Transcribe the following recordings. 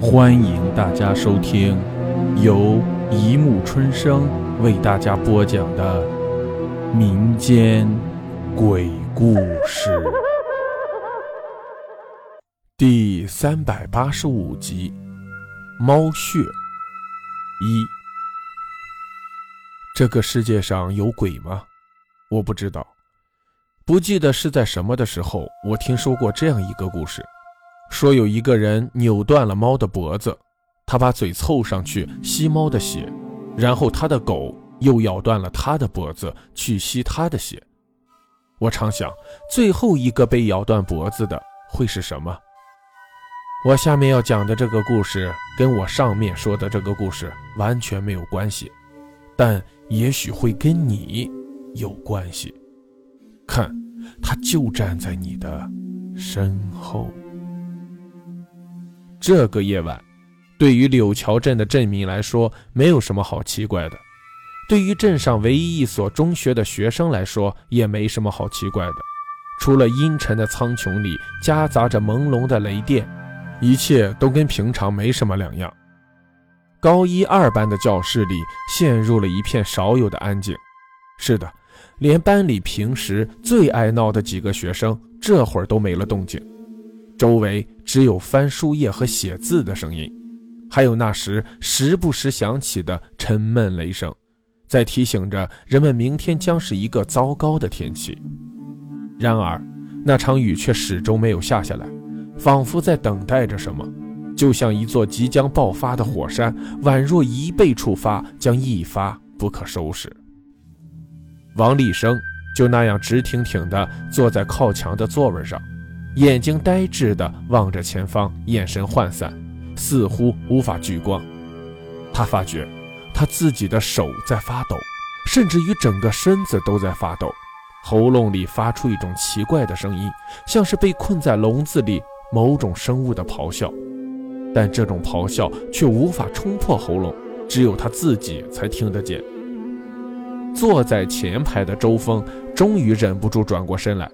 欢迎大家收听由一木春生为大家播讲的民间鬼故事第三百八十五集《猫血》一。这个世界上有鬼吗？我不知道，不记得是在什么的时候，我听说过这样一个故事。说有一个人扭断了猫的脖子，他把嘴凑上去吸猫的血，然后他的狗又咬断了他的脖子去吸他的血。我常想，最后一个被咬断脖子的会是什么？我下面要讲的这个故事跟我上面说的这个故事完全没有关系，但也许会跟你有关系。看，他就站在你的身后。这个夜晚，对于柳桥镇的镇民来说，没有什么好奇怪的；对于镇上唯一一所中学的学生来说，也没什么好奇怪的。除了阴沉的苍穹里夹杂着朦胧的雷电，一切都跟平常没什么两样。高一二班的教室里陷入了一片少有的安静。是的，连班里平时最爱闹的几个学生，这会儿都没了动静。周围只有翻书页和写字的声音，还有那时时不时响起的沉闷雷声，在提醒着人们明天将是一个糟糕的天气。然而，那场雨却始终没有下下来，仿佛在等待着什么，就像一座即将爆发的火山，宛若一被触发将一发不可收拾。王立生就那样直挺挺地坐在靠墙的座位上。眼睛呆滞地望着前方，眼神涣散，似乎无法聚光。他发觉他自己的手在发抖，甚至于整个身子都在发抖，喉咙里发出一种奇怪的声音，像是被困在笼子里某种生物的咆哮。但这种咆哮却无法冲破喉咙，只有他自己才听得见。坐在前排的周峰终于忍不住转过身来。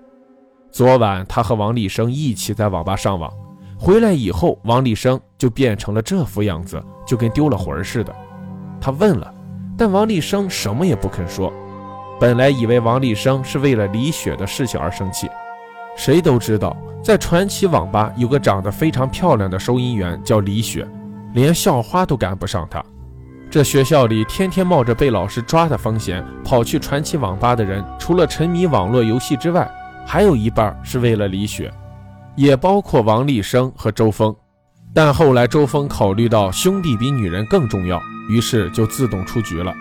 昨晚他和王立生一起在网吧上网，回来以后，王立生就变成了这副样子，就跟丢了魂似的。他问了，但王立生什么也不肯说。本来以为王立生是为了李雪的事情而生气，谁都知道，在传奇网吧有个长得非常漂亮的收银员叫李雪，连校花都赶不上她。这学校里天天冒着被老师抓的风险跑去传奇网吧的人，除了沉迷网络游戏之外，还有一半是为了李雪，也包括王立生和周峰。但后来周峰考虑到兄弟比女人更重要，于是就自动出局了。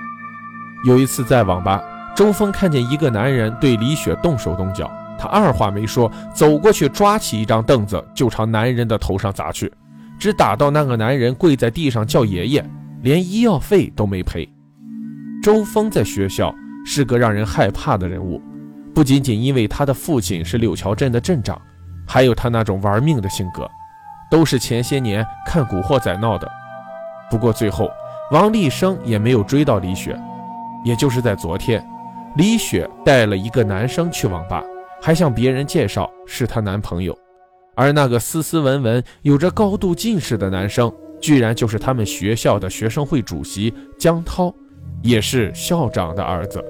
有一次在网吧，周峰看见一个男人对李雪动手动脚，他二话没说，走过去抓起一张凳子就朝男人的头上砸去，只打到那个男人跪在地上叫爷爷，连医药费都没赔。周峰在学校是个让人害怕的人物。不仅仅因为他的父亲是柳桥镇的镇长，还有他那种玩命的性格，都是前些年看《古惑仔》闹的。不过最后，王立生也没有追到李雪。也就是在昨天，李雪带了一个男生去网吧，还向别人介绍是她男朋友，而那个斯斯文文、有着高度近视的男生，居然就是他们学校的学生会主席江涛，也是校长的儿子。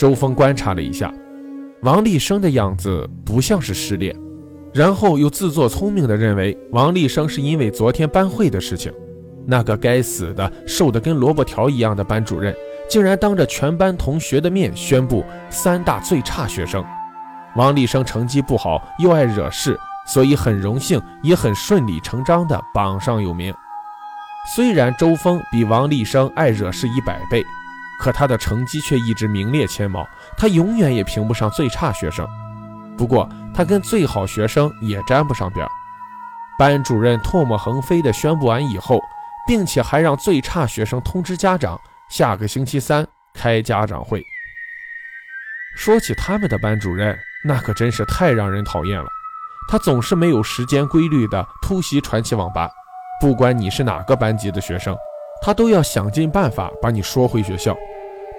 周峰观察了一下，王立生的样子不像是失恋，然后又自作聪明地认为王立生是因为昨天班会的事情。那个该死的瘦得跟萝卜条一样的班主任，竟然当着全班同学的面宣布三大最差学生。王立生成绩不好，又爱惹事，所以很荣幸，也很顺理成章地榜上有名。虽然周峰比王立生爱惹事一百倍。可他的成绩却一直名列前茅，他永远也评不上最差学生。不过他跟最好学生也沾不上边。班主任唾沫横飞地宣布完以后，并且还让最差学生通知家长，下个星期三开家长会。说起他们的班主任，那可真是太让人讨厌了。他总是没有时间规律地突袭传奇网吧，不管你是哪个班级的学生。他都要想尽办法把你说回学校，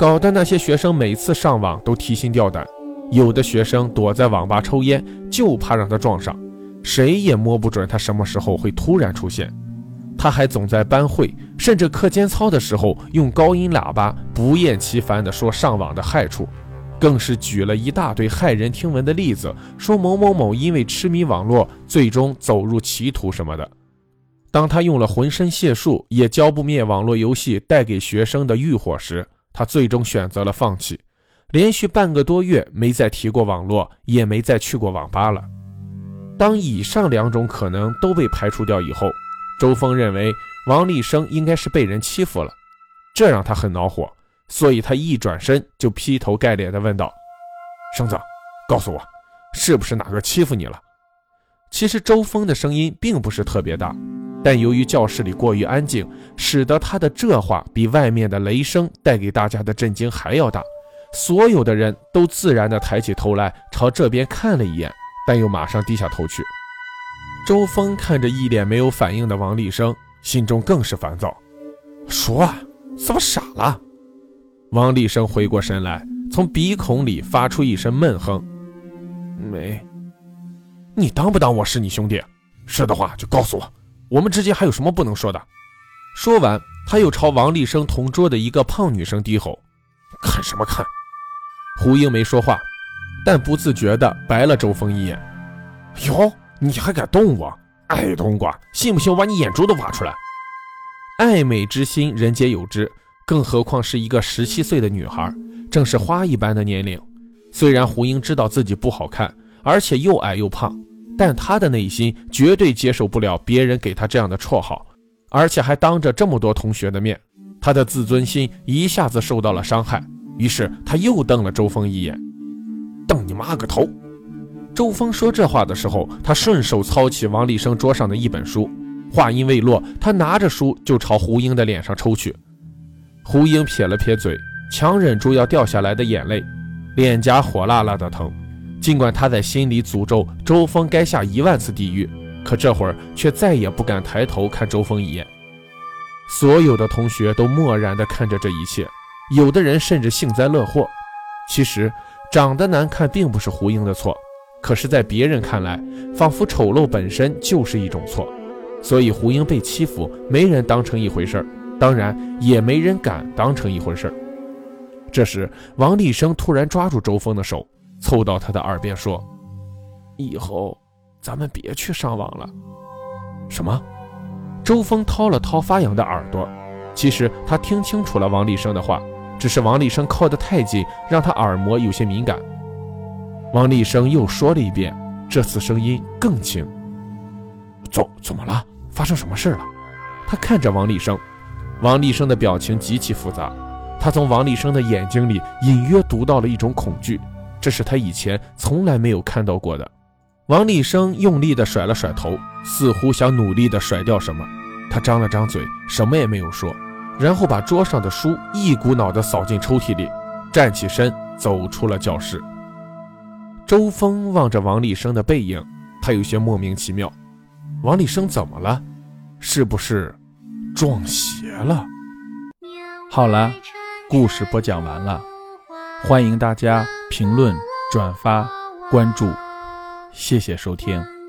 搞得那些学生每次上网都提心吊胆。有的学生躲在网吧抽烟，就怕让他撞上；谁也摸不准他什么时候会突然出现。他还总在班会甚至课间操的时候用高音喇叭不厌其烦地说上网的害处，更是举了一大堆骇人听闻的例子，说某某某因为痴迷网络，最终走入歧途什么的。当他用了浑身解数也浇不灭网络游戏带给学生的欲火时，他最终选择了放弃，连续半个多月没再提过网络，也没再去过网吧了。当以上两种可能都被排除掉以后。周峰认为王立生应该是被人欺负了，这让他很恼火，所以他一转身就劈头盖脸地问道：“生子，告诉我，是不是哪个欺负你了？”其实周峰的声音并不是特别大，但由于教室里过于安静，使得他的这话比外面的雷声带给大家的震惊还要大。所有的人都自然地抬起头来朝这边看了一眼，但又马上低下头去。周峰看着一脸没有反应的王立生，心中更是烦躁。说啊，怎么傻了？王立生回过神来，从鼻孔里发出一声闷哼：“没。你当不当我是你兄弟？是的话就告诉我，我们之间还有什么不能说的？”说完，他又朝王立生同桌的一个胖女生低吼：“看什么看？”胡英没说话，但不自觉地白了周峰一眼。哟。你还敢动我，矮冬瓜！信不信我把你眼珠都挖出来？爱美之心，人皆有之，更何况是一个十七岁的女孩，正是花一般的年龄。虽然胡英知道自己不好看，而且又矮又胖，但他的内心绝对接受不了别人给他这样的绰号，而且还当着这么多同学的面，他的自尊心一下子受到了伤害。于是他又瞪了周峰一眼：“瞪你妈个头！”周峰说这话的时候，他顺手操起王立生桌上的一本书，话音未落，他拿着书就朝胡英的脸上抽去。胡英撇了撇嘴，强忍住要掉下来的眼泪，脸颊火辣辣的疼。尽管他在心里诅咒周峰该下一万次地狱，可这会儿却再也不敢抬头看周峰一眼。所有的同学都漠然地看着这一切，有的人甚至幸灾乐祸。其实，长得难看并不是胡英的错。可是，在别人看来，仿佛丑陋本身就是一种错，所以胡英被欺负，没人当成一回事儿，当然也没人敢当成一回事儿。这时，王立生突然抓住周峰的手，凑到他的耳边说：“以后咱们别去上网了。”什么？周峰掏了掏发痒的耳朵，其实他听清楚了王立生的话，只是王立生靠得太近，让他耳膜有些敏感。王立生又说了一遍，这次声音更轻。怎怎么了？发生什么事了？他看着王立生，王立生的表情极其复杂。他从王立生的眼睛里隐约读到了一种恐惧，这是他以前从来没有看到过的。王立生用力地甩了甩头，似乎想努力地甩掉什么。他张了张嘴，什么也没有说，然后把桌上的书一股脑地扫进抽屉里，站起身走出了教室。周峰望着王立生的背影，他有些莫名其妙。王立生怎么了？是不是撞邪了？好了，故事播讲完了，欢迎大家评论、转发、关注，谢谢收听。